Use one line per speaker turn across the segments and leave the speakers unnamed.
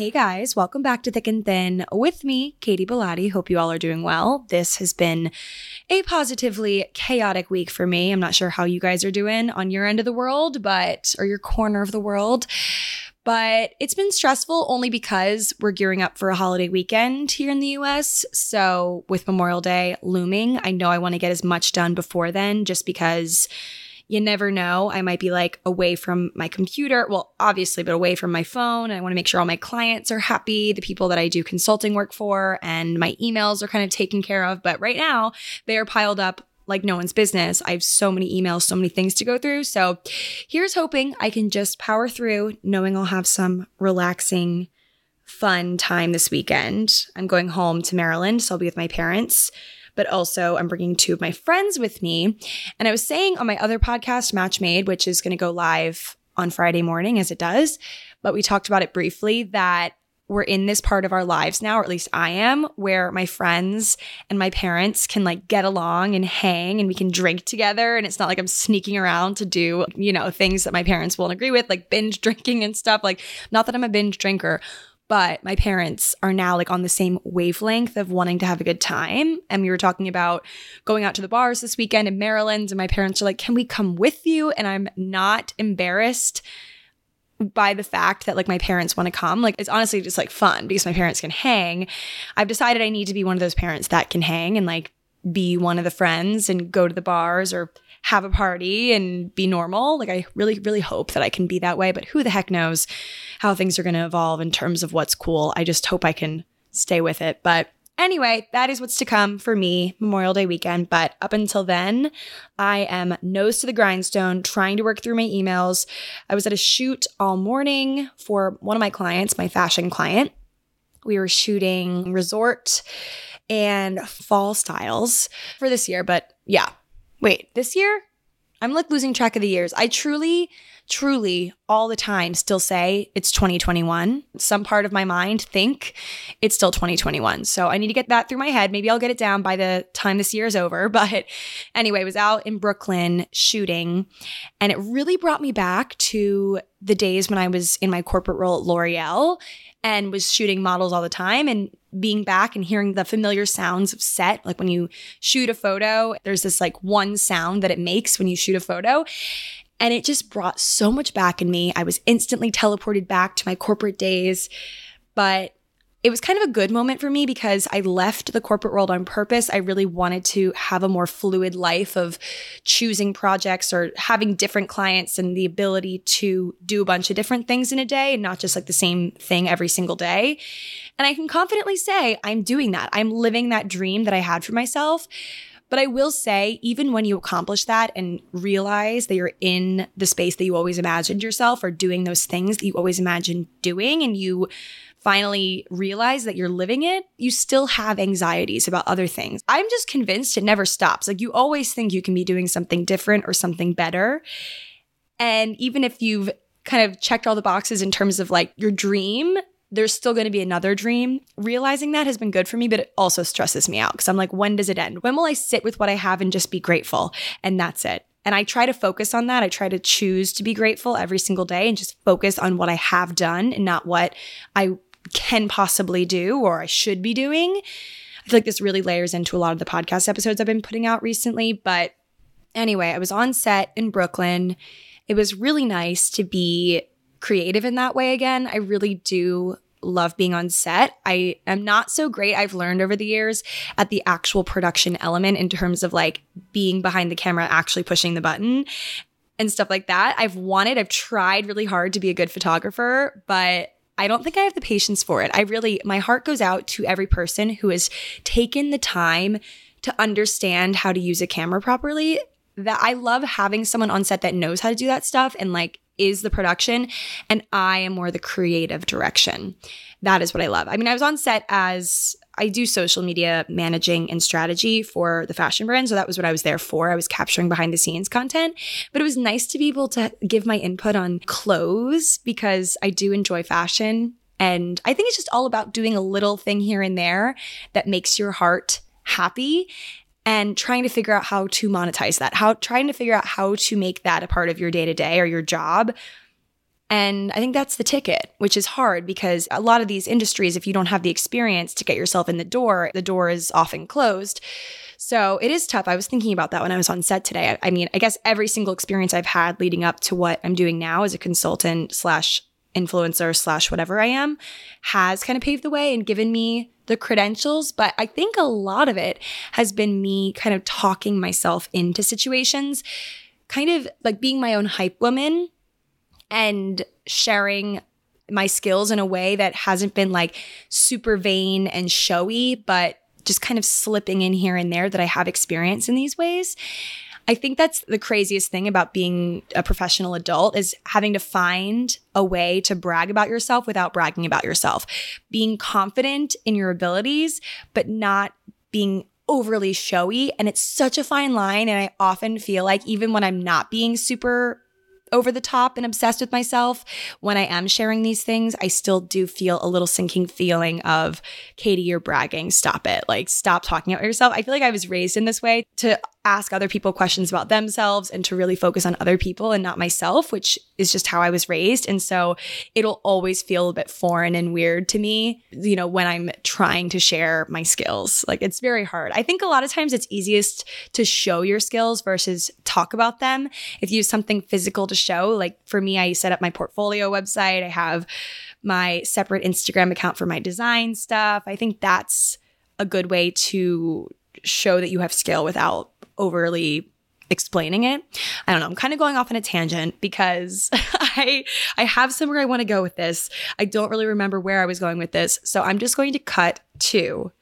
Hey guys, welcome back to Thick and Thin with me, Katie Bellotti. Hope you all are doing well. This has been a positively chaotic week for me. I'm not sure how you guys are doing on your end of the world, but or your corner of the world. But it's been stressful only because we're gearing up for a holiday weekend here in the US. So, with Memorial Day looming, I know I want to get as much done before then just because you never know. I might be like away from my computer. Well, obviously, but away from my phone. I want to make sure all my clients are happy, the people that I do consulting work for, and my emails are kind of taken care of. But right now, they are piled up like no one's business. I have so many emails, so many things to go through. So here's hoping I can just power through, knowing I'll have some relaxing, fun time this weekend. I'm going home to Maryland, so I'll be with my parents but also I'm bringing two of my friends with me. And I was saying on my other podcast, Match Made, which is going to go live on Friday morning as it does, but we talked about it briefly that we're in this part of our lives now, or at least I am, where my friends and my parents can like get along and hang and we can drink together. And it's not like I'm sneaking around to do, you know, things that my parents won't agree with, like binge drinking and stuff. Like, not that I'm a binge drinker, but my parents are now like on the same wavelength of wanting to have a good time. And we were talking about going out to the bars this weekend in Maryland, and my parents are like, Can we come with you? And I'm not embarrassed by the fact that like my parents want to come. Like it's honestly just like fun because my parents can hang. I've decided I need to be one of those parents that can hang and like be one of the friends and go to the bars or have a party and be normal. Like I really, really hope that I can be that way, but who the heck knows how things are going to evolve in terms of what's cool. I just hope I can stay with it. But Anyway, that is what's to come for me Memorial Day weekend. But up until then, I am nose to the grindstone trying to work through my emails. I was at a shoot all morning for one of my clients, my fashion client. We were shooting resort and fall styles for this year. But yeah, wait, this year? I'm like losing track of the years. I truly truly all the time still say it's 2021. Some part of my mind think it's still 2021. So I need to get that through my head. Maybe I'll get it down by the time this year is over. But anyway, I was out in Brooklyn shooting and it really brought me back to the days when I was in my corporate role at L'Oreal and was shooting models all the time and being back and hearing the familiar sounds of set. Like when you shoot a photo, there's this like one sound that it makes when you shoot a photo. And it just brought so much back in me. I was instantly teleported back to my corporate days. But it was kind of a good moment for me because I left the corporate world on purpose. I really wanted to have a more fluid life of choosing projects or having different clients and the ability to do a bunch of different things in a day and not just like the same thing every single day. And I can confidently say I'm doing that. I'm living that dream that I had for myself. But I will say, even when you accomplish that and realize that you're in the space that you always imagined yourself or doing those things that you always imagined doing, and you finally realize that you're living it, you still have anxieties about other things. I'm just convinced it never stops. Like you always think you can be doing something different or something better. And even if you've kind of checked all the boxes in terms of like your dream, there's still going to be another dream. Realizing that has been good for me, but it also stresses me out because I'm like, when does it end? When will I sit with what I have and just be grateful? And that's it. And I try to focus on that. I try to choose to be grateful every single day and just focus on what I have done and not what I can possibly do or I should be doing. I feel like this really layers into a lot of the podcast episodes I've been putting out recently. But anyway, I was on set in Brooklyn. It was really nice to be creative in that way again. I really do love being on set. I am not so great, I've learned over the years, at the actual production element in terms of like being behind the camera, actually pushing the button and stuff like that. I've wanted, I've tried really hard to be a good photographer, but I don't think I have the patience for it. I really, my heart goes out to every person who has taken the time to understand how to use a camera properly. That I love having someone on set that knows how to do that stuff and like is the production, and I am more the creative direction. That is what I love. I mean, I was on set as I do social media managing and strategy for the fashion brand. So that was what I was there for. I was capturing behind the scenes content, but it was nice to be able to give my input on clothes because I do enjoy fashion. And I think it's just all about doing a little thing here and there that makes your heart happy and trying to figure out how to monetize that, how trying to figure out how to make that a part of your day to day or your job and I think that's the ticket, which is hard because a lot of these industries, if you don't have the experience to get yourself in the door, the door is often closed. So it is tough. I was thinking about that when I was on set today. I, mean, I guess every single experience I've had leading up to what I'm doing now as a consultant slash influencer slash whatever I am has kind of paved the way and given me the credentials. But I think a lot of it has been me kind of talking myself into situations, kind of like being my own hype woman and sharing my skills in a way that hasn't been like super vain and showy, but just kind of slipping in here and there that I have experience in these ways. I think that's the craziest thing about being a professional adult is having to find a way to brag about yourself without bragging about yourself. Being confident in your abilities, but not being overly showy. And it's such a fine line. And I often feel like even when I'm not being super over the top and obsessed with myself when I am sharing these things, I still do feel a little sinking feeling of, Katie, you're bragging. Stop it. Like, stop talking about yourself. I feel like I was raised in this way to ask other people questions about themselves and to really focus on other people and not myself, which is just how I was raised. And so it'll always feel a bit foreign and weird to me, you know, when I'm trying to share my skills. Like it's very hard. I think a lot of times it's easiest to show your skills versus talk about them. If you have something physical to show, like for me, I set up my portfolio website, I have my separate Instagram account for my design stuff. I think that's a good way to show that you have skill without overly explaining it. I don't know. I'm kind of going off on a tangent because I I have somewhere I want to go with this. I don't really remember where I was going with this. So I'm just going to cut to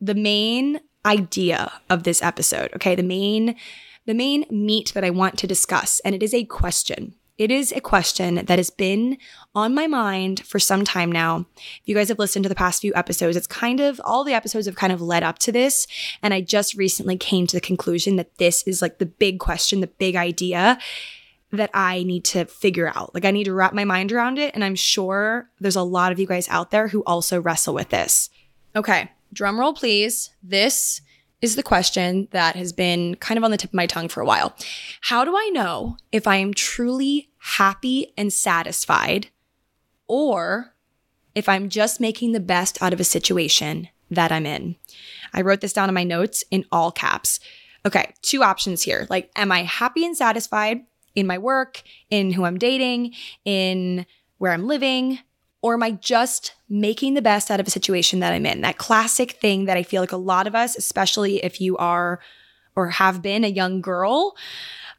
the main idea of this episode. Okay? The main the main meat that I want to discuss and it is a question. It is a question that has been on my mind for some time now. If you guys have listened to the past few episodes, it's kind of all the episodes have kind of led up to this. And I just recently came to the conclusion that this is like the big question, the big idea. that I need to figure out. Like I need to wrap my mind around it. And I'm sure there's a lot of you guys out there who also wrestle with this. Okay, drum roll, please. This is the question that has been kind of on the tip of my tongue for a while. How do I know if I am truly happy and satisfied or if I'm just making the best out of a situation that I'm in? I wrote this down in my notes in all caps. Okay, two options here. Like, am I happy and satisfied in my work, in who I'm dating, in where I'm living? Or am I just making the best out of a situation that I'm in? That classic thing that I feel like a lot of us, especially if you are or have been a young girl,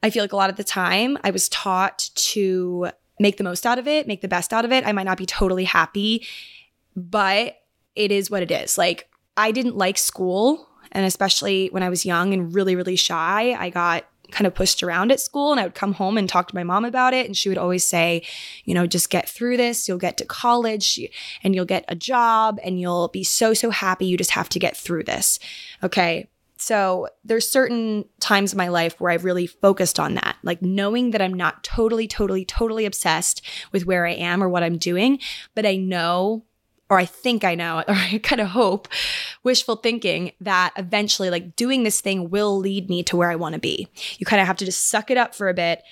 I feel like a lot of the time I was taught to make the most out of it, make the best out of it. I might not be totally happy, but it is what it is. Like, I didn't like school. And especially when I was young and really, really shy, I got kind of pushed around at school and I would come home and talk to my mom about it and she would always say, you know, just get through this, you'll get to college and you'll get a job and you'll be so so happy, you just have to get through this. Okay? So there's certain times in my life where I've really focused on that, like knowing that I'm not totally totally totally obsessed with where I am or what I'm doing, but I know or I think I know, or I kind of hope, wishful thinking that eventually, like doing this thing will lead me to where I want to be. You kind of have to just suck it up for a bit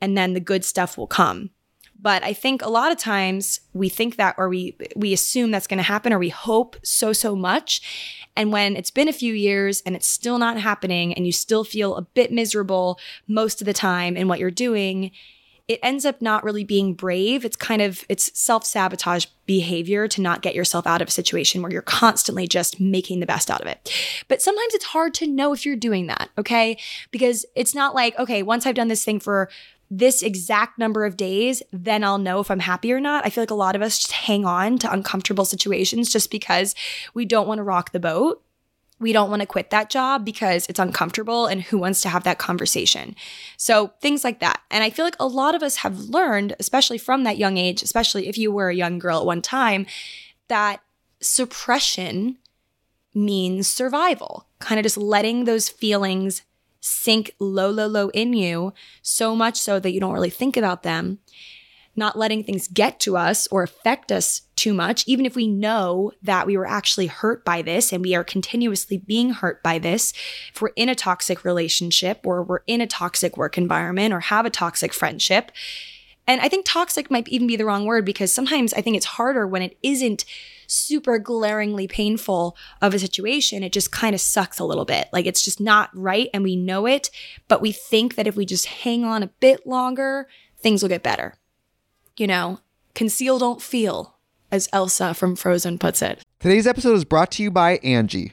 and then the good stuff will come. But I think a lot of times we think that or we we assume that's going to happen or we hope so so much and when it's been a few years and it's still not happening and you still feel a bit miserable most of the time in what you're doing, it ends up not really being brave. It's kind of it's self-sabotage behavior to not get yourself out of a situation where you're constantly just making the best out of it. But sometimes it's hard to know if you're doing that, okay? Because it's not like, okay, once I've done this thing for this exact number of days, then I'll know if I'm happy or not. I feel like a lot of us just hang on to uncomfortable situations just because we don't want to rock the boat we don't want to quit that job because it's uncomfortable and who wants to have that conversation. So, things like that. And I feel like a lot of us have learned, especially from that young age, especially if you were a young girl at one time, that suppression means survival, kind of just letting those feelings sink low, low, low in you, so much so that you don't really think about them not letting things get to us or affect us too much, even if we know that we were actually hurt by this and we are continuously being hurt by this. If we're in a toxic relationship or we're in a toxic work environment or have a toxic friendship. And I think toxic might even be the wrong word because sometimes I think it's harder when it isn't super glaringly painful of a situation. It just kind of sucks a little bit. Like it's just not right and we know it, but we think that if we just hang on a bit longer, things will get better you know, conceal, don't feel, as Elsa from Frozen puts it.
Today's episode is brought to you by Angie.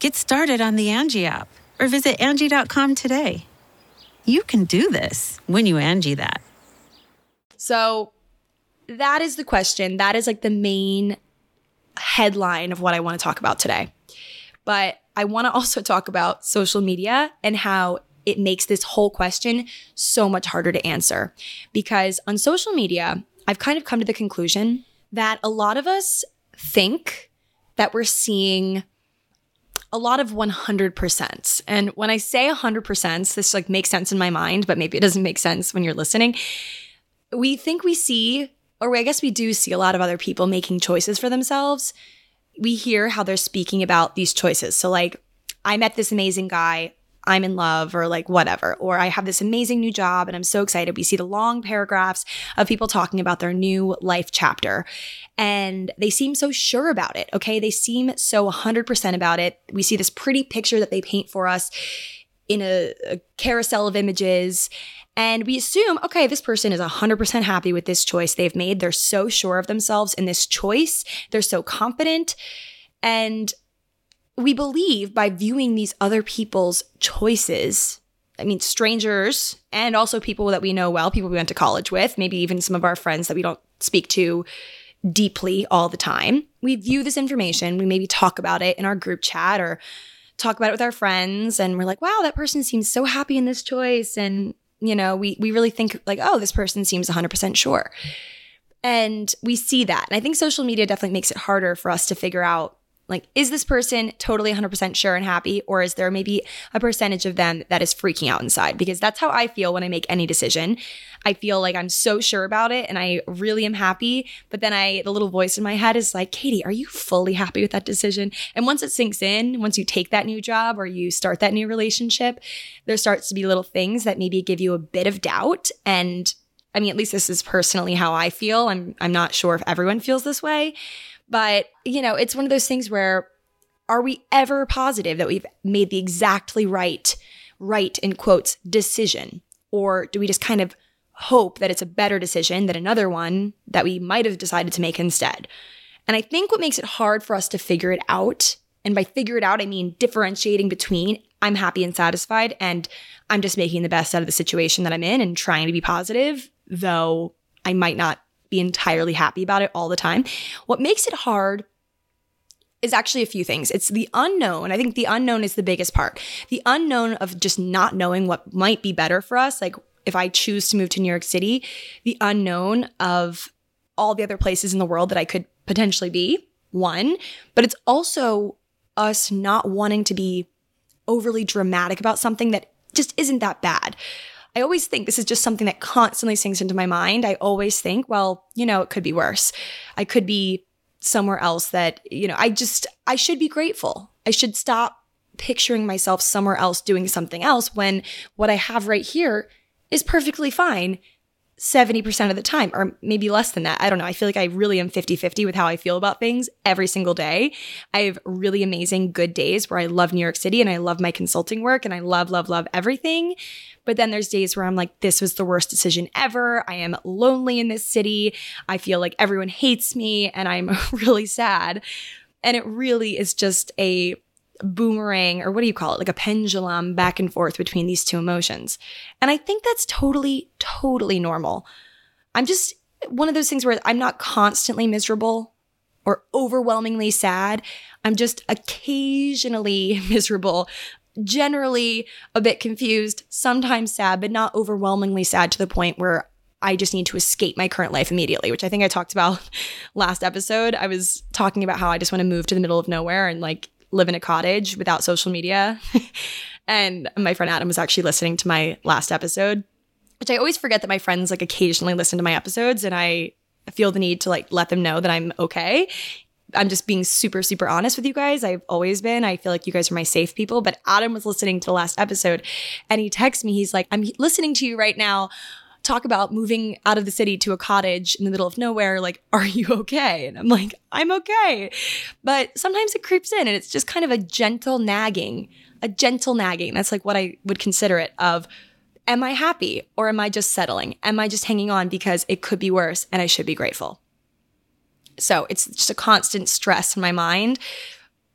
Get started on the Angie app or visit Angie.com today. You can do this when you Angie that.
So that is the question. That is like the main headline of what I want to talk about today. But I want to also talk about social media and how it makes this whole question so much harder to answer. Because on social media, I've kind of come to the conclusion that a lot of us think that we're seeing a lot of 100%. And when I say 100%, this like makes sense in my mind, but maybe it doesn't make sense when you're listening. We think we see or I guess we do see a lot of other people making choices for themselves. We hear how they're speaking about these choices. So like I met this amazing guy, I'm in love or like whatever, or I have this amazing new job and I'm so excited. We see the long paragraphs of people talking about their new life chapter and they seem so sure about it. Okay. They seem so 100% about it. We see this pretty picture that they paint for us in a, a carousel of images. And we assume, okay, this person is 100% happy with this choice they've made. They're so sure of themselves in this choice. They're so confident. And we believe by viewing these other people's choices, I mean, strangers and also people that we know well, people we went to college with, maybe even some of our friends that we don't speak to deeply all the time. We view this information, we maybe talk about it in our group chat or talk about it with our friends, and we're like, wow, that person seems so happy in this choice. And, you know, we, we really think like, oh, this person seems 100% sure. And we see that. And I think social media definitely makes it harder for us to figure out like, is this person totally 100% sure and happy? Or is there maybe a percentage of them that is freaking out inside? Because that's how I feel when I make any decision. I feel like I'm so sure about it and I really am happy. But then I, the little voice in my head is like, Katie, are you fully happy with that decision? And once it sinks in, once you take that new job or you start that new relationship, there starts to be little things that maybe give you a bit of doubt. And I mean, at least this is personally how I feel. I'm, I'm not sure if everyone feels this way. But, you know, it's one of those things where are we ever positive that we've made the exactly right, right in quotes, decision? Or do we just kind of hope that it's a better decision than another one that we might have decided to make instead? And I think what makes it hard for us to figure it out, and by figure it out, I mean differentiating between I'm happy and satisfied and I'm just making the best out of the situation that I'm in and trying to be positive, though I might not be entirely happy about it all the time. What makes it hard is actually a few things. It's the unknown. I think the unknown is the biggest part. The unknown of just not knowing what might be better for us. Like if I choose to move to New York City, the unknown of all the other places in the world that I could potentially be, one, but it's also us not wanting to be overly dramatic about something that just isn't that bad. I always think this is just something that constantly sinks into my mind. I always think, well, you know, it could be worse. I could be somewhere else that, you know, I just, I should be grateful. I should stop picturing myself somewhere else doing something else when what I have right here is perfectly fine 70% of the time, or maybe less than that. I don't know. I feel like I really am 50 50 with how I feel about things every single day. I have really amazing good days where I love New York City and I love my consulting work and I love, love, love everything. But then there's days where I'm like, this was the worst decision ever. I am lonely in this city. I feel like everyone hates me and I'm really sad. And it really is just a boomerang or what do you call it? Like a pendulum back and forth between these two emotions. And I think that's totally, totally normal. I'm just one of those things where I'm not constantly miserable or overwhelmingly sad. I'm just occasionally miserable, generally a bit confused, sometimes sad, but not overwhelmingly sad to the point where I just need to escape my current life immediately, which I think I talked about last episode. I was talking about how I just want to move to the middle of nowhere and like live in a cottage without social media. and my friend Adam was actually listening to my last episode, which I always forget that my friends like occasionally listen to my episodes and I feel the need to like let them know that I'm okay. I'm just being super, super honest with you guys. I've always been. I feel like you guys are my safe people. But Adam was listening to the last episode and he texts me. He's like, I'm listening to you right now talk about moving out of the city to a cottage in the middle of nowhere. Like, are you okay? And I'm like, I'm okay. But sometimes it creeps in and it's just kind of a gentle nagging, a gentle nagging. That's like what I would consider it of, am I happy or am I just settling? Am I just hanging on because it could be worse and I should be grateful? So it's just a constant stress in my mind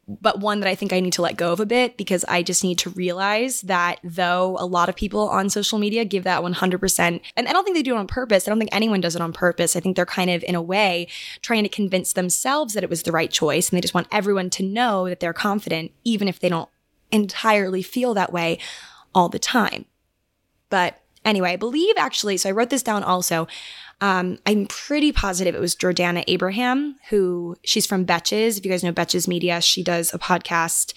but one that I think I need to let go of a bit because I just need to realize that though a lot of people on social media give that 100%, and I don't think they do it on purpose. I don't think anyone does it on purpose. I think they're kind of, in a way, trying to convince themselves that it was the right choice. And they just want everyone to know that they're confident, even if they don't entirely feel that way all the time. But anyway, I believe actually, so I wrote this down also. Um, I'm pretty positive it was Jordana Abraham, who she's from Betches. If you guys know Betches Media, she does a podcast.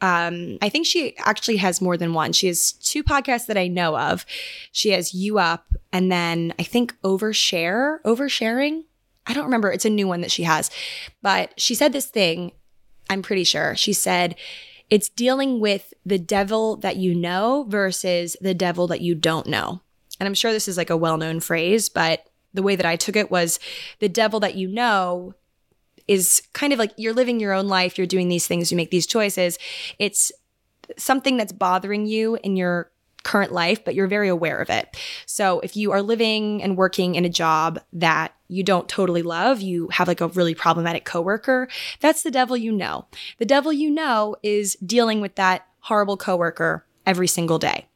Um, I think she actually has more than one. She has two podcasts that I know of. She has You Up, and then I think Overshare, Oversharing. I don't remember. It's a new one that she has. But she said this thing, I'm pretty sure. She said, it's dealing with the devil that you know versus the devil that you don't know. And I'm sure this is like a well known phrase, but the way that I took it was the devil that you know is kind of like you're living your own life, you're doing these things, you make these choices. It's something that's bothering you in your current life, but you're very aware of it. So if you are living and working in a job that you don't totally love, you have like a really problematic coworker, that's the devil you know. The devil you know is dealing with that horrible coworker every single day.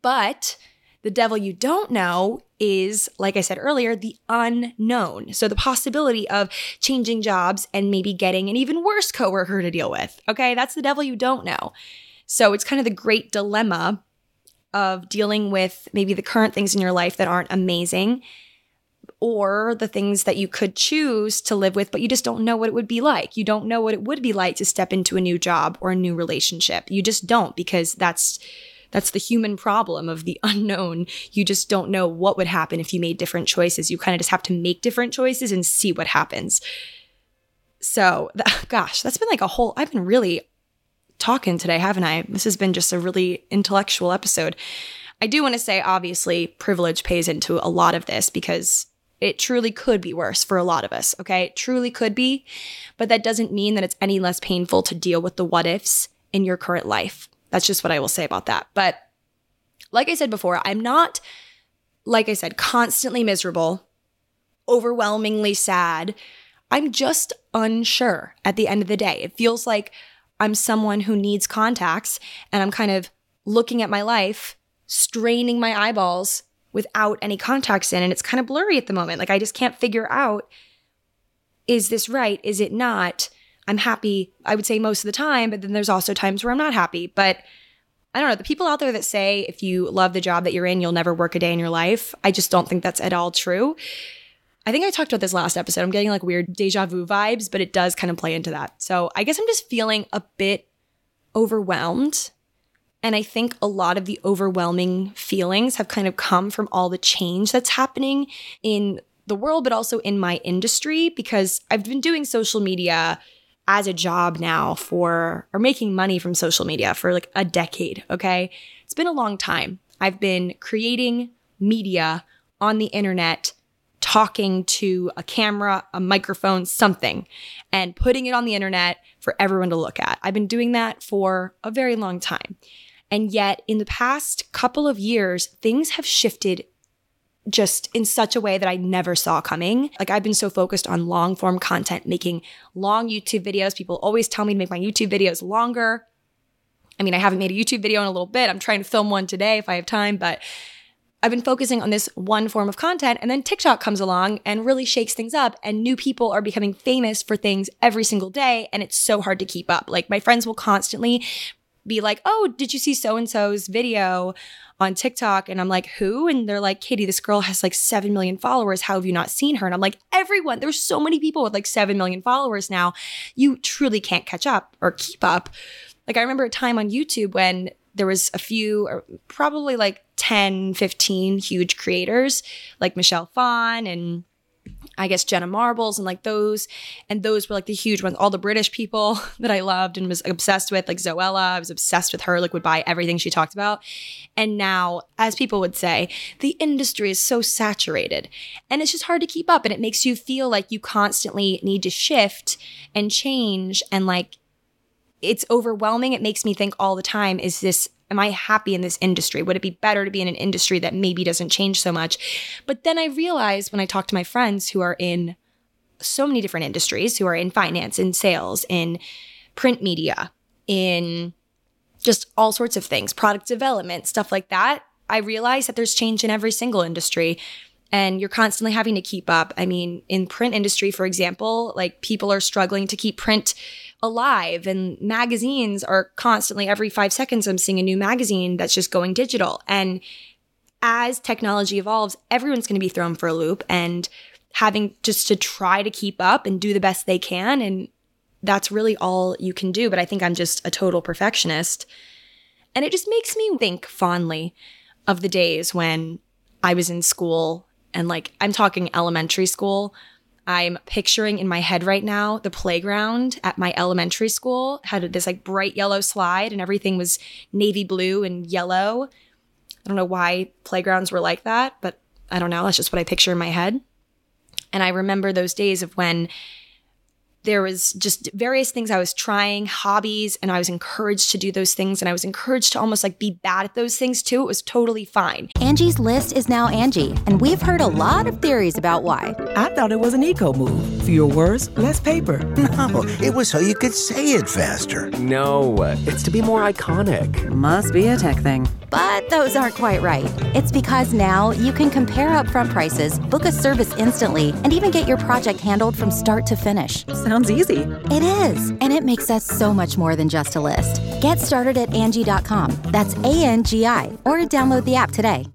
But the devil you don't know is, like I said earlier, the unknown. So the possibility of changing jobs and maybe getting an even worse coworker to deal with. Okay, that's the devil you don't know. So it's kind of the great dilemma of dealing with maybe the current things in your life that aren't amazing or the things that you could choose to live with, but you just don't know what it would be like. You don't know what it would be like to step into a new job or a new relationship. You just don't because that's that's the human problem of the unknown. You just don't know what would happen if you made different choices. You kind of just have to make different choices and see what happens. So, gosh, that's been like a whole I've been really talking today, haven't I? This has been just a really intellectual episode. I do want to say, obviously, privilege pays into a lot of this because it truly could be worse for a lot of us, okay? It truly could be, but that doesn't mean that it's any less painful to deal with the what ifs in your current life. That's just what I will say about that. But like I said before, I'm not, like I said, constantly miserable, overwhelmingly sad. I'm just unsure at the end of the day. It feels like I'm someone who needs contacts and I'm kind of looking at my life, straining my eyeballs without any contacts in. And it's kind of blurry at the moment. Like I just can't figure out is this right? Is it not? I'm happy, I would say most of the time, but then there's also times where I'm not happy. But I don't know, the people out there that say if you love the job that you're in, you'll never work a day in your life, I just don't think that's at all true. I think I talked about this last episode. I'm getting like weird deja vu vibes, but it does kind of play into that. So I guess I'm just feeling a bit overwhelmed. And I think a lot of the overwhelming feelings have kind of come from all the change that's happening in the world, but also in my industry, because I've been doing social media as a job now for, or making money from social media for like a decade. Okay. It's been a long time. I've been creating media on the internet talking to a camera, a microphone, something, and putting it on the internet for everyone to look at. I've been doing that for a very long time. And yet, in the past couple of years, things have shifted just in such a way that I never saw coming. Like I've been so focused on long form content, making long YouTube videos. People always tell me to make my YouTube videos longer. I mean, I haven't made a YouTube video in a little bit. I'm trying to film one today if I have time, but I've been focusing on this one form of content and then TikTok comes along and really shakes things up and new people are becoming famous for things every single day and it's so hard to keep up. Like my friends will constantly be like, "Oh, did you see so and so's video on TikTok?" And I'm like, "Who?" And they're like, "Katie, this girl has like 7 million followers. How have you not seen her?" And I'm like, "Everyone, there's so many people with like 7 million followers now. You truly can't catch up or keep up." Like I remember a time on YouTube when there was a few or probably like 10, 15 huge creators like Michelle Phan and I guess Jenna Marbles and like those. And those were like the huge ones. All the British people that I loved and was obsessed with, like Zoella, I was obsessed with her, like would buy everything she talked about. And now, as people would say, the industry is so saturated and it's just hard to keep up. And it makes you feel like you constantly need to shift and change and like it's overwhelming. It makes me think all the time, is this am I happy in this industry? Would it be better to be in an industry that maybe doesn't change so much? But then I realized when I talk to my friends who are in so many different industries, who are in finance, in sales, in print media, in just all sorts of things, product development, stuff like that. I realize that there's change in every single industry and you're constantly having to keep up. I mean, in print industry, for example, like people are struggling to keep print alive and magazines are constantly every five seconds, I'm seeing a new magazine that's just going digital. And as technology evolves, everyone's going to be thrown for a loop and having just to try to keep up and do the best they can. And that's really all you can do. But I think I'm just a total perfectionist. And it just makes me think fondly of the days when I was in school and like I'm talking elementary school. I'm picturing in my head right now the playground at my elementary school had this like bright yellow slide and everything was navy blue and yellow. I don't know why playgrounds were like that, but I don't know. That's just what I picture in my head. And I remember those days of when there was just various things I was trying, hobbies, and I was encouraged to do those things. And I was encouraged to almost like be bad at those things too. It was totally fine.
Angie's list is now Angie, and we've heard a lot of theories about why.
I thought it was an eco move. Fewer words, less paper.
No, it was so you could say it faster.
No, it's to be more iconic.
Must be a tech thing.
But those aren't quite right. It's because now you can compare upfront prices, book a service instantly, and even get your project handled from start to finish.
Sounds easy.
It is, and it makes us so much more than just a list. Get started at Angie.com. That's A N G I, or download the app today.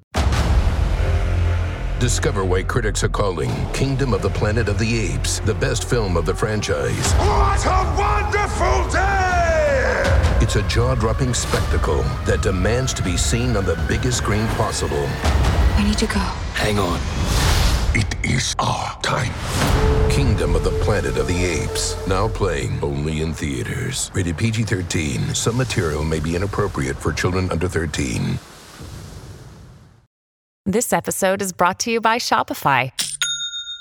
Discover why critics are calling Kingdom of the Planet of the Apes the best film of the franchise.
What a wonderful day!
It's a jaw dropping spectacle that demands to be seen on the biggest screen possible.
I need to go.
Hang on. It is our time. Kingdom of the Planet of the Apes. Now playing only in theaters. Rated PG 13. Some material may be inappropriate for children under 13.
This episode is brought to you by Shopify.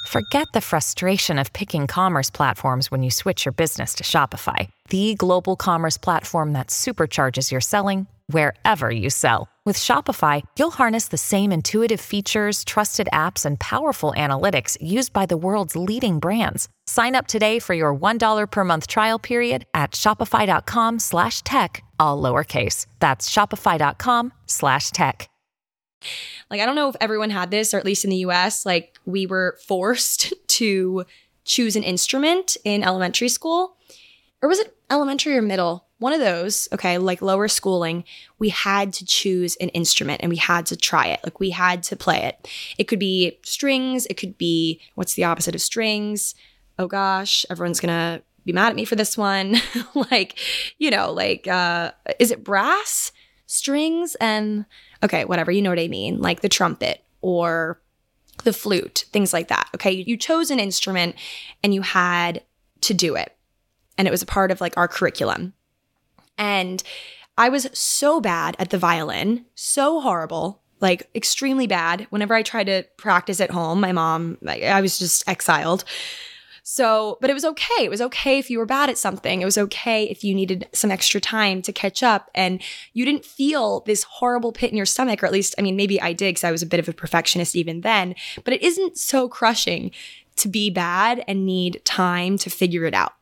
Forget the frustration of picking commerce platforms when you switch your business to Shopify, the global commerce platform that supercharges your selling wherever you sell. With Shopify, you'll harness the same intuitive features, trusted apps, and powerful analytics used by the world's leading brands. Sign up today for your $1 per month trial period at shopify.com slash tech, all lowercase. That's shopify.com slash tech.
Like, I don't know if everyone had this, or at least in the US, like, we were forced to choose an instrument in elementary school. Or was it elementary or middle? One of those, okay, like lower schooling, we had to choose an instrument and we had to try it. Like, we had to play it. It could be strings, it could be what's the opposite of strings? Oh gosh, everyone's gonna be mad at me for this one. like, you know, like, uh, is it brass? strings and okay, whatever, you know what I mean, like the trumpet or the flute, things like that. Okay, you chose an instrument and you had to do it. And it was a part of like our curriculum. And I was so bad at the violin, so horrible, like extremely bad. Whenever I tried to practice at home, my mom, I was just exiled. So, but it was okay. It was okay if you were bad at something. It was okay if you needed some extra time to catch up and you didn't feel this horrible pit in your stomach, or at least, I mean, maybe I did because I was a bit of a perfectionist even then, but it isn't so crushing to be bad and need time to figure it out.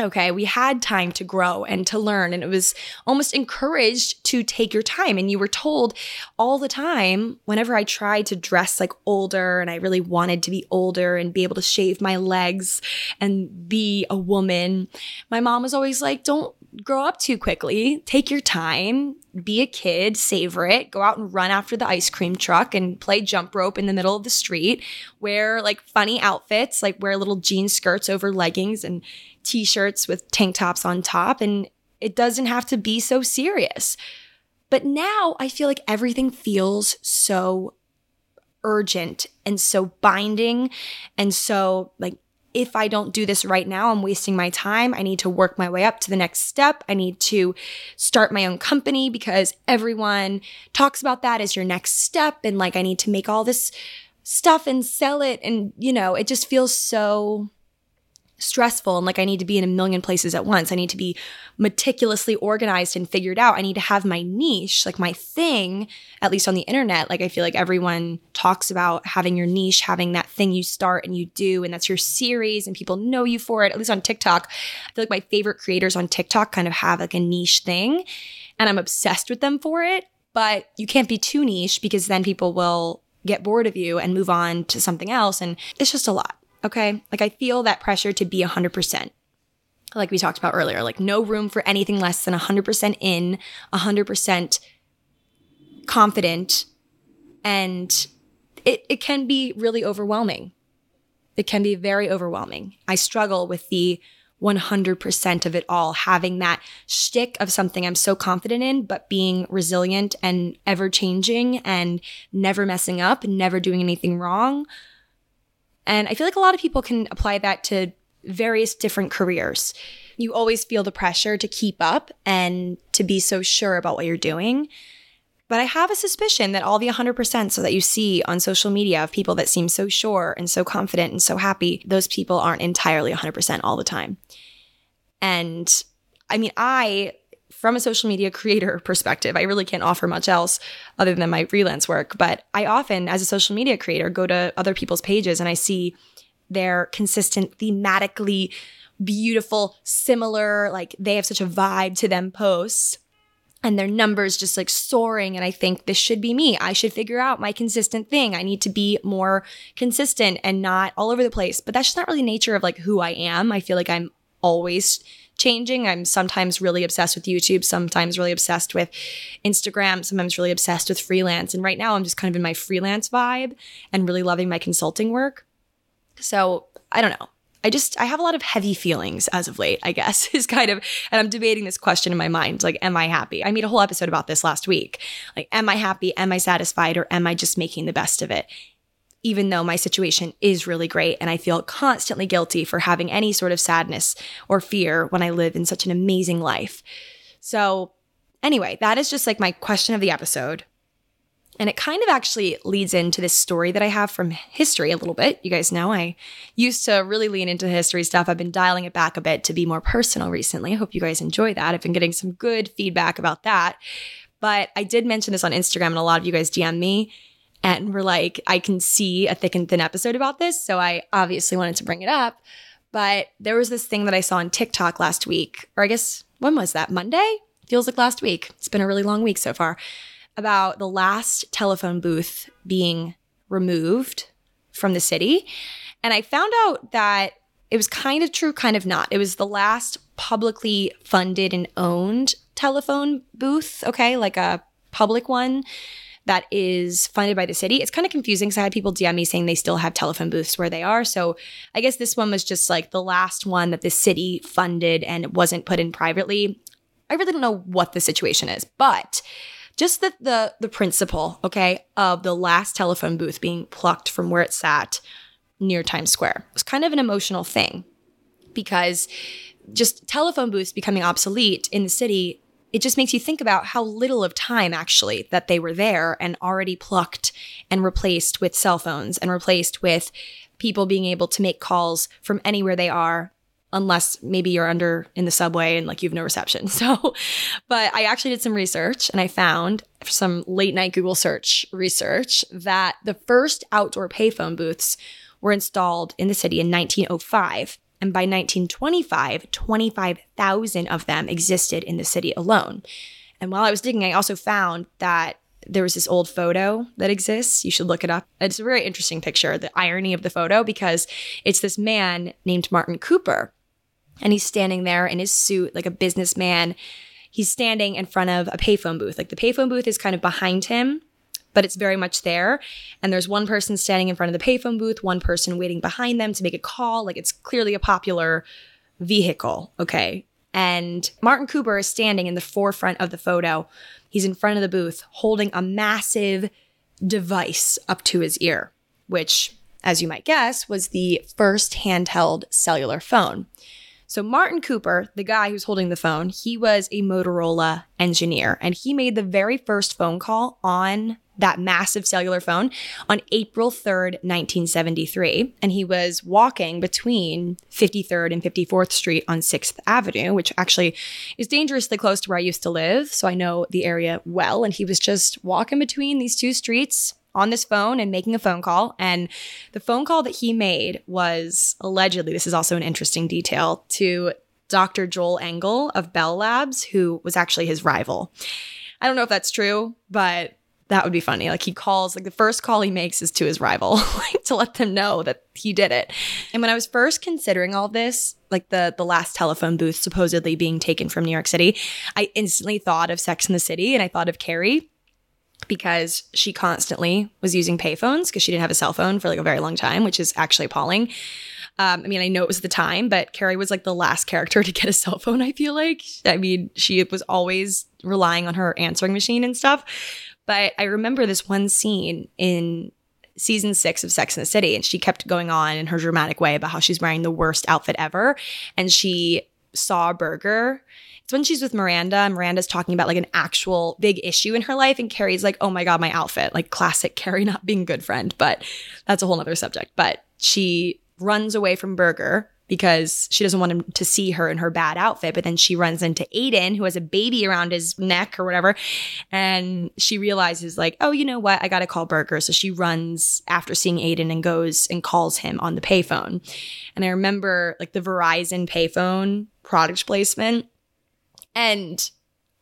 Okay, we had time to grow and to learn, and it was almost encouraged to take your time. And you were told all the time, whenever I tried to dress like older and I really wanted to be older and be able to shave my legs and be a woman, my mom was always like, Don't grow up too quickly. Take your time, be a kid, savor it, go out and run after the ice cream truck and play jump rope in the middle of the street, wear like funny outfits, like wear little jean skirts over leggings and t shirts with tank tops on top. And it doesn't have to be so serious. But now I feel like everything feels so urgent and so binding and so like if I don't do this right now, I'm wasting my time. I need to work my way up to the next step. I need to start my own company because everyone talks about that as your next step. And like, I need to make all this stuff and sell it. And, you know, it just feels so, stressful and like I need to be in a million places at once. I need to be meticulously organized and figured out. I need to have my niche, like my thing, at least on the internet. Like I feel like everyone talks about having your niche, having that thing you start and you do, and that's your series, and people know you for it. At least on TikTok, I feel like my favorite creators on TikTok kind of have like a niche thing, and I'm obsessed with them for it. But you can't be too niche because then people will get bored of you and move on to something else. And it's just a lot. Okay. Like I feel that pressure to be 100%. Like we talked about earlier, like no room for anything less than 100% in, 100% confident. And it, it can be really overwhelming. It can be very overwhelming. I struggle with the 100% of it all, having that shtick of something I'm so confident in, but being resilient and ever changing and never messing up, never doing anything wrong. And I feel like a lot of people can apply that to various different careers. You always feel the pressure to keep up and to be so sure about what you're doing. But I have a suspicion that all the 100% so that you see on social media of people that seem so sure and so confident and so happy, those people aren't entirely 100% all the time. And I mean, I, from a social media creator perspective, I really can't offer much else other than my freelance work. But I often, as a social media creator, go to other people's pages and I see their consistent, thematically beautiful, similar, like they have such a vibe to them posts and their numbers just like soaring. And I think this should be me. I should figure out my consistent thing. I need to be more consistent and not all over the place. But that's just not really nature of like who I am. I feel like I'm always changing. I'm sometimes really obsessed with YouTube, sometimes really obsessed with Instagram, sometimes really obsessed with freelance. And right now I'm just kind of in my freelance vibe and really loving my consulting work. So I don't know. I just I have a lot of heavy feelings as of late, I guess, is kind of and I'm debating this question in my mind, like am I happy? I made a whole episode about this last week. Like am I happy? Am I satisfied or am I just making the best of it? Even though my situation is really great and I feel constantly guilty for having any sort of sadness or fear when I live in such an amazing life. So, anyway, that is just like my question of the episode. And it kind of actually leads into this story that I have from history a little bit. You guys know I used to really lean into history stuff. I've been dialing it back a bit to be more personal recently. I hope you guys enjoy that. I've been getting some good feedback about that. But I did mention this on Instagram, and a lot of you guys DM me and were like, I can see a thick and thin episode about this. So I obviously wanted to bring it up. But there was this thing that I saw on TikTok last week, or I guess, when was that? Monday? Feels like last week. It's been a really long week so far about the last telephone booth being removed from the city. And I found out that it was kind of true, kind of not. It was the last publicly funded and owned telephone booth, okay, like a public one that is funded by the city. It's kind of confusing because I had people DM me saying they still have telephone booths where they are. So I guess this one was just like the last one that the city funded and it wasn't put in privately. I really don't know what the situation is, but just the the the principle, okay, of the last telephone booth being plucked from where it sat near Times Square. Was kind of an emotional thing because just telephone booths becoming obsolete in the city, it just makes you think about how little of time actually that they were there and already plucked and replaced with cell phones and replaced with people being able to make calls from anywhere they are unless maybe you're under in the subway and like you have no reception. So, but I actually did some research and I found some late night Google search research that the first outdoor payphone booths were installed in the city in 1905. And by 1925, 25,000 of them existed in the city alone. And while I was digging, I also found that there was this old photo that exists. You should look it up. It's a very interesting picture, the irony of the photo, because it's this man named Martin Cooper and he's standing there in his suit like a businessman. He's standing in front of a payphone booth. Like the payphone booth is kind of behind him, but it's very much there. And there's one person standing in front of the payphone booth, one person waiting behind them to make a call. Like it's clearly a popular vehicle, okay? And Martin Cooper is standing in the forefront of the photo. He's in front of the booth holding a massive device up to his ear, which, as you might guess, was the first handheld cellular phone. So, Martin Cooper, the guy who's holding the phone, he was a Motorola engineer and he made the very first phone call on that massive cellular phone on April 3rd, 1973. And he was walking between 53rd and 54th Street on 6th Avenue, which actually is dangerously close to where I used to live. So I know the area well. And he was just walking between these two streets on this phone and making a phone call. And the phone call that he made was allegedly, this is also an interesting detail, to Dr. Joel Engel of Bell Labs, who was actually his rival. I don't know if that's true, but that would be funny. Like he calls, like the first call he makes is to his rival, like to let them know that he did it. And when I was first considering all this, like the the last telephone booth supposedly being taken from New York City, I instantly thought of Sex in the City and I thought of Carrie because she constantly was using payphones because she didn't have a cell phone for like a very long time, which is actually appalling. Um, I mean, I know it was the time, but Carrie was like the last character to get a cell phone, I feel like. I mean, she was always relying on her answering machine and stuff. But I remember this one scene in season six of Sex in the City, and she kept going on in her dramatic way about how she's wearing the worst outfit ever. And she saw Berger. It's when she's with Miranda, and Miranda's talking about like an actual big issue in her life, and Carrie's like, oh my God, my outfit. Like classic Carrie not being a good friend, but that's a whole other subject. But she runs away from Berger because she doesn't want him to see her in her bad outfit. But then she runs into Aiden, who has a baby around his neck or whatever. And she realizes, like, oh, you know what? I got to call Berger. So she runs after seeing Aiden and goes and calls him on the payphone. And I remember like the Verizon payphone product placement. And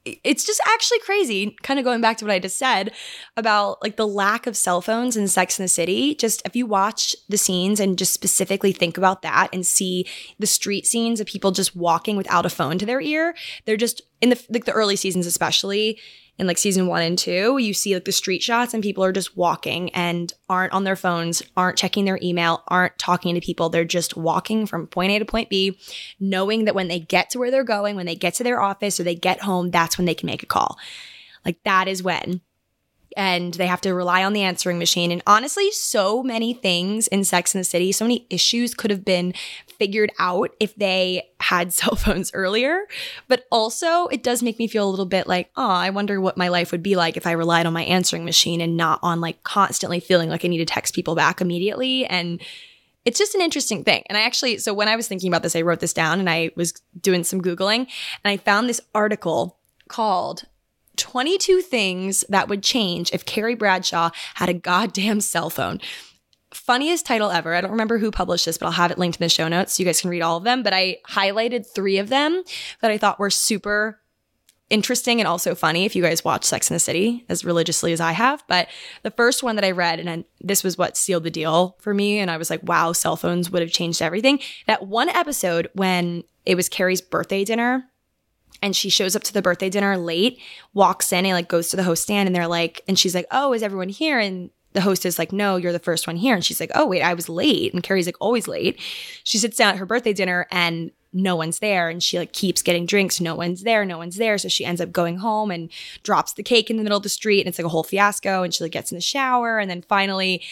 it's just actually crazy kind of going back to what i just said about like the lack of cell phones in sex in the city. Just if you watch the scenes and just specifically think about that and see the street scenes of people just walking without a phone to their ear they're just in the like the early seasons especially in like season one and two, you see like the street shots and people are just walking and aren't on their phones, aren't checking their email, aren't talking to people. They're just walking from point A to point B, knowing that when they get to where they're going, when they get to their office or they get home, that's when they can make a call. Like that is when and they have to rely on the answering machine. And honestly, so many things in Sex in the City, so many issues could have been figured out if they had cell phones earlier. But also, it does make me feel a little bit like, oh, I wonder what my life would be like if I relied on my answering machine and not on like constantly feeling like I need to text people back immediately. And it's just an interesting thing. And I actually, so when I was thinking about this, I wrote this down and I was doing some Googling and I found this article called 22 things that would change if Carrie Bradshaw had a goddamn cell phone. Funniest title ever. I don't remember who published this, but I'll have it linked in the show notes so you guys can read all of them. But I highlighted three of them that I thought were super interesting and also funny if you guys watch Sex in the City as religiously as I have. But the first one that I read, and this was what sealed the deal for me, and I was like, wow, cell phones would have changed everything. That one episode when it was Carrie's birthday dinner and she shows up to the birthday dinner late, walks in and like goes to the host stand and they're like, and she's like, oh, is everyone here? And the hostess like, no, you're the first one here. And she's like, oh, wait, I was late. And Carrie's like, always late. She sits down at her birthday dinner and no one's there. And she like keeps getting drinks. No one's there. No one's there. So she ends up going home and drops the cake in the middle of the street. And it's like a whole fiasco. And she like gets in the shower. And then finally,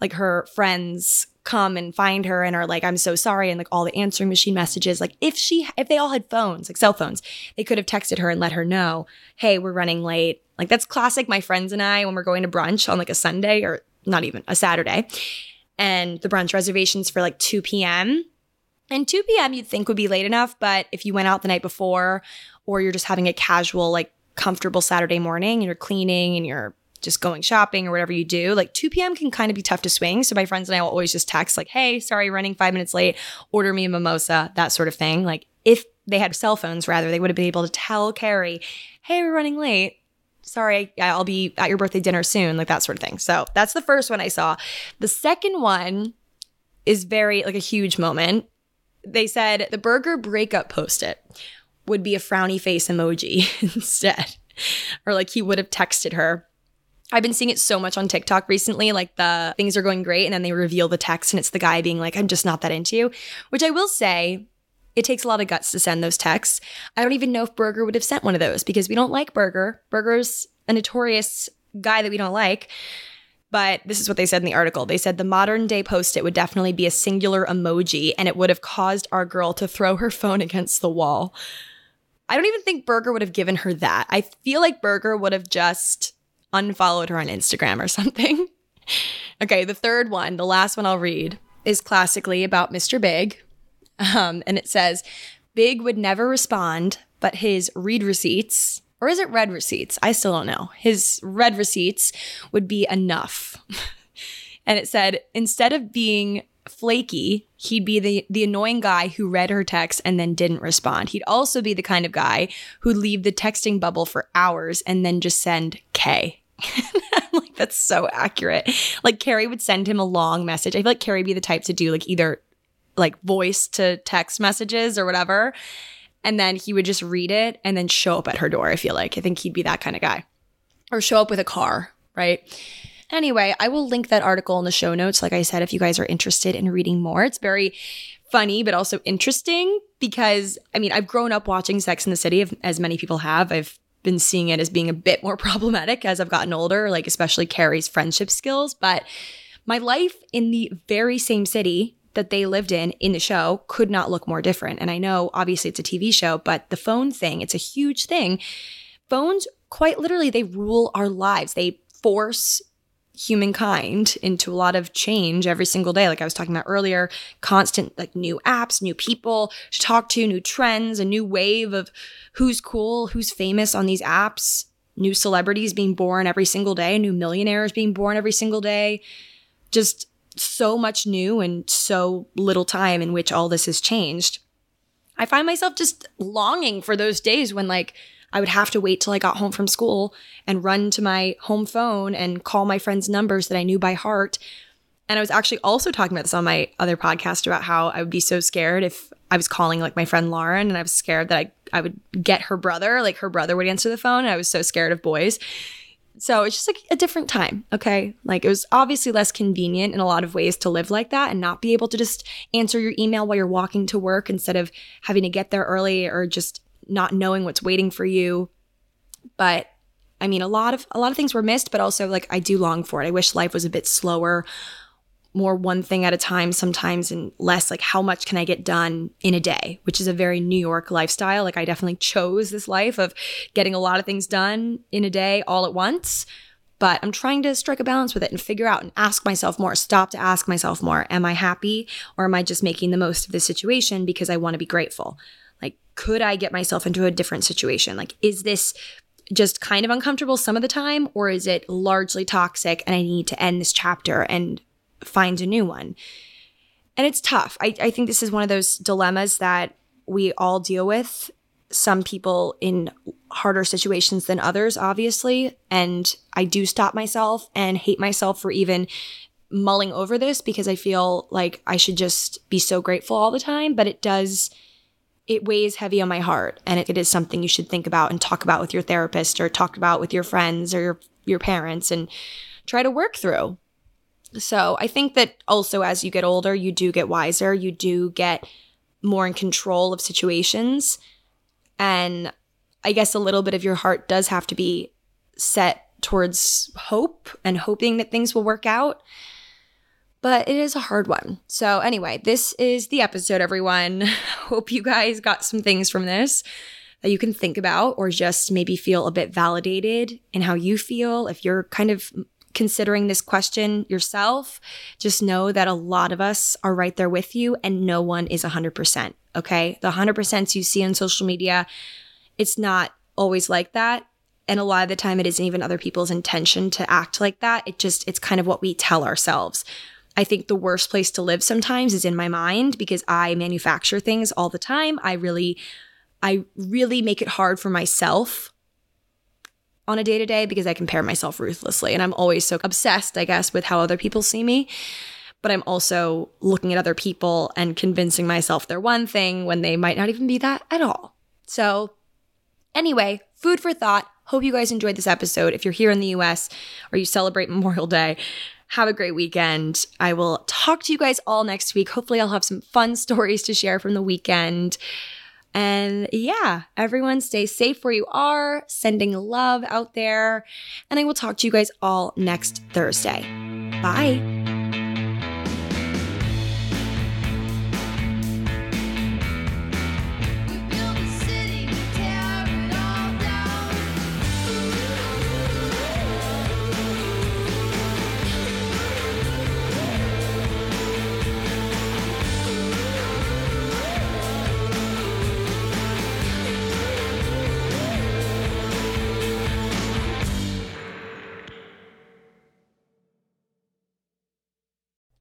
like her friends come and find her and are like, I'm so sorry. And like all the answering machine messages, like if she, if they all had phones, like cell phones, they could have texted her and let her know, hey, we're running late. Like that's classic. My friends and I, when we're going to brunch on like a Sunday or not even a Saturday, and the brunch reservations for like 2 p.m. And 2 p.m. you'd think would be late enough, but if you went out the night before or you're just having a casual, like comfortable Saturday morning and you're cleaning and you're just going shopping or whatever you do, like 2 p.m. can kind of be tough to swing. So my friends and I will always just text, like, hey, sorry, running five minutes late, order me a mimosa, that sort of thing. Like if they had cell phones, rather, they would have been able to tell Carrie, hey, we're running late. Sorry, I'll be at your birthday dinner soon, like that sort of thing. So that's the first one I saw. The second one is very like a huge moment. They said the Berger breakup post it would be a frowny face emoji instead. Or like he would have texted her I've been seeing it so much on TikTok recently. Like the things are going great, and then they reveal the text, and it's the guy being like, I'm just not that into you. Which I will say, it takes a lot of guts to send those texts. I don't even know if Berger would have sent one of those because we don't like Berger. Berger's a notorious guy that we don't like. But this is what they said in the article. They said the modern day post it would definitely be a singular emoji and it would have caused our girl to throw her phone against the wall. I don't even think Berger would have given her that. I feel like Berger would have just unfollowed her on Instagram or something. okay, the third one, the last one I'll read, is classically about Mr. Big. Um, and it says, Big would never respond, but his read receipts, or is it red receipts? I still don't know. His red receipts would be enough. and it said, instead of being flaky, he'd be the the annoying guy who read her text and then didn't respond. He'd also be the kind of guy who'd leave the texting bubble for hours and then just send K. Like, that's so accurate. Like Carrie would send him a long message. I feel like Carrie be the type to do like either like voice to text messages or whatever. And then he would just read it and then show up at her door. I feel like. I think he'd be that kind of guy. Or show up with a car, right? Anyway, I will link that article in the show notes. Like I said, if you guys are interested in reading more, it's very funny, but also interesting because I mean, I've grown up watching Sex in the City, as many people have. I've been seeing it as being a bit more problematic as I've gotten older, like especially Carrie's friendship skills. But my life in the very same city that they lived in in the show could not look more different. And I know obviously it's a TV show, but the phone thing, it's a huge thing. Phones quite literally they rule our lives. They force humankind into a lot of change every single day. Like I was talking about earlier, constant like new apps, new people to talk to, new trends, a new wave of who's cool, who's famous on these apps, new celebrities being born every single day, new millionaires being born every single day. Just so much new and so little time in which all this has changed. I find myself just longing for those days when like I would have to wait till I got home from school and run to my home phone and call my friends' numbers that I knew by heart. And I was actually also talking about this on my other podcast about how I would be so scared if I was calling like my friend Lauren and I was scared that I, I would get her brother, like her brother would answer the phone. And I was so scared of boys. So it's just like a different time. Okay. Like it was obviously less convenient in a lot of ways to live like that and not be able to just answer your email while you're walking to work instead of having to get there early or just not knowing what's waiting for you. But I mean, a lot of a lot of things were missed, but also like I do long for it. I wish life was a bit slower, more one thing at a time sometimes, and less like how much can I get done in a day, which is a very New York lifestyle. Like I definitely chose this life of getting a lot of things done in a day all at once. But I'm trying to strike a balance with it and figure out and ask myself more, stop to ask myself more. Am I happy or am I just making the most of this situation because I want to be grateful? Could I get myself into a different situation? Like, is this just kind of uncomfortable some of the time, or is it largely toxic and I need to end this chapter and find a new one? And it's tough. I, I think this is one of those dilemmas that we all deal with. Some people in harder situations than others, obviously. And I do stop myself and hate myself for even mulling over this because I feel like I should just be so grateful all the time. But it does it weighs heavy on my heart and it, is something you should think about and talk about with your therapist or talk about with your friends or your, your parents and try to work through. So I think that also as you get older, you do get wiser, you do get more in control of situations. And I guess a little bit of your heart does have to be set towards hope and hoping that things will work out but it is a hard one. So, anyway, this is the episode, everyone. Hope you guys got some things from this that you can think about or just maybe feel a bit validated in how you feel. If you're kind of considering this question yourself, just know that a lot of us are right there with you and no one is 100%. Okay. The 100% you see on social media, it's not always like that. And a lot of the time, it isn't even other people's intention to act like that. It just, it's kind of what we tell ourselves. I think the worst place to live sometimes is in my mind because I manufacture things all the time. I really, I really make it hard for myself on a day to day because I compare myself ruthlessly. And I'm always so obsessed, I guess, with how other people see me. But I'm also looking at other people and convincing myself they're one thing when they might not even be that at all. So, anyway, food for thought. Hope you guys enjoyed this episode. If you're here in the US or you celebrate Memorial Day, have a great weekend. I will talk to you guys all next week. Hopefully, I'll have some fun stories to share from the weekend. And yeah, everyone stay safe where you are, sending love out there. And I will talk to you guys all next Thursday. Bye.